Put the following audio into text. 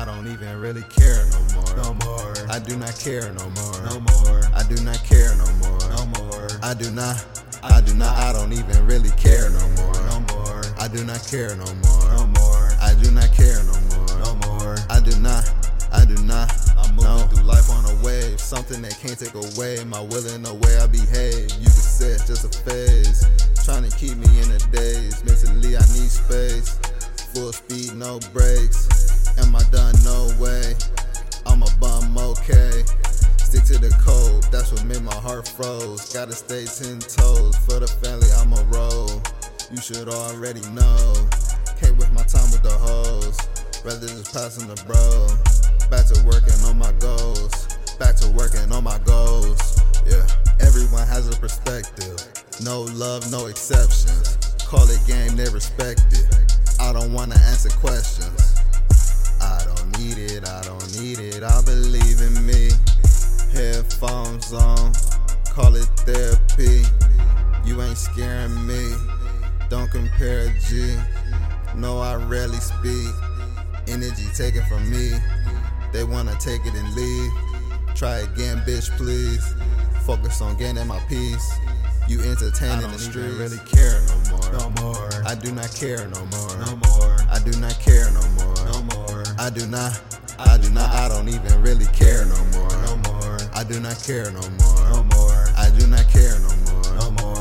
I don't even really care no more. No more. I do not care no more. No more. I do not care no more. No more. I do not. I do not. I don't even really care no more. No more. I do not care no more. No more. I do not care no more. No more. I do not. I do not. I'm moving no. through life on a wave, something that can't take away my will and the way I behave. You could say it's just a phase, trying to keep me in a daze. Mentally, I need space. Full speed, no brakes. Am I done? No way. I'm a bum, okay. Stick to the code, that's what made my heart froze. Gotta stay ten toes for the family, I'm a roll. You should already know. Can't waste my time with the hoes. Rather just passing the bro. Back to working on my goals. Back to working on my goals. Yeah. Everyone has a perspective. No love, no exceptions. Call it game, they respect it. I don't wanna answer questions. I don't need it, I don't need it. I believe in me. Headphones on, call it therapy. You ain't scaring me. Don't compare G. No, I rarely speak. Energy taken from me. They wanna take it and leave. Try again, bitch, please. Focus on gaining my peace. You I entertaining don't the even really care no more. No more. I do not care no more. No more. I do not care no more. No more. I do not. I do not. I don't even really care no more. No more. I do not care no more. No more. I do not care no more. No more.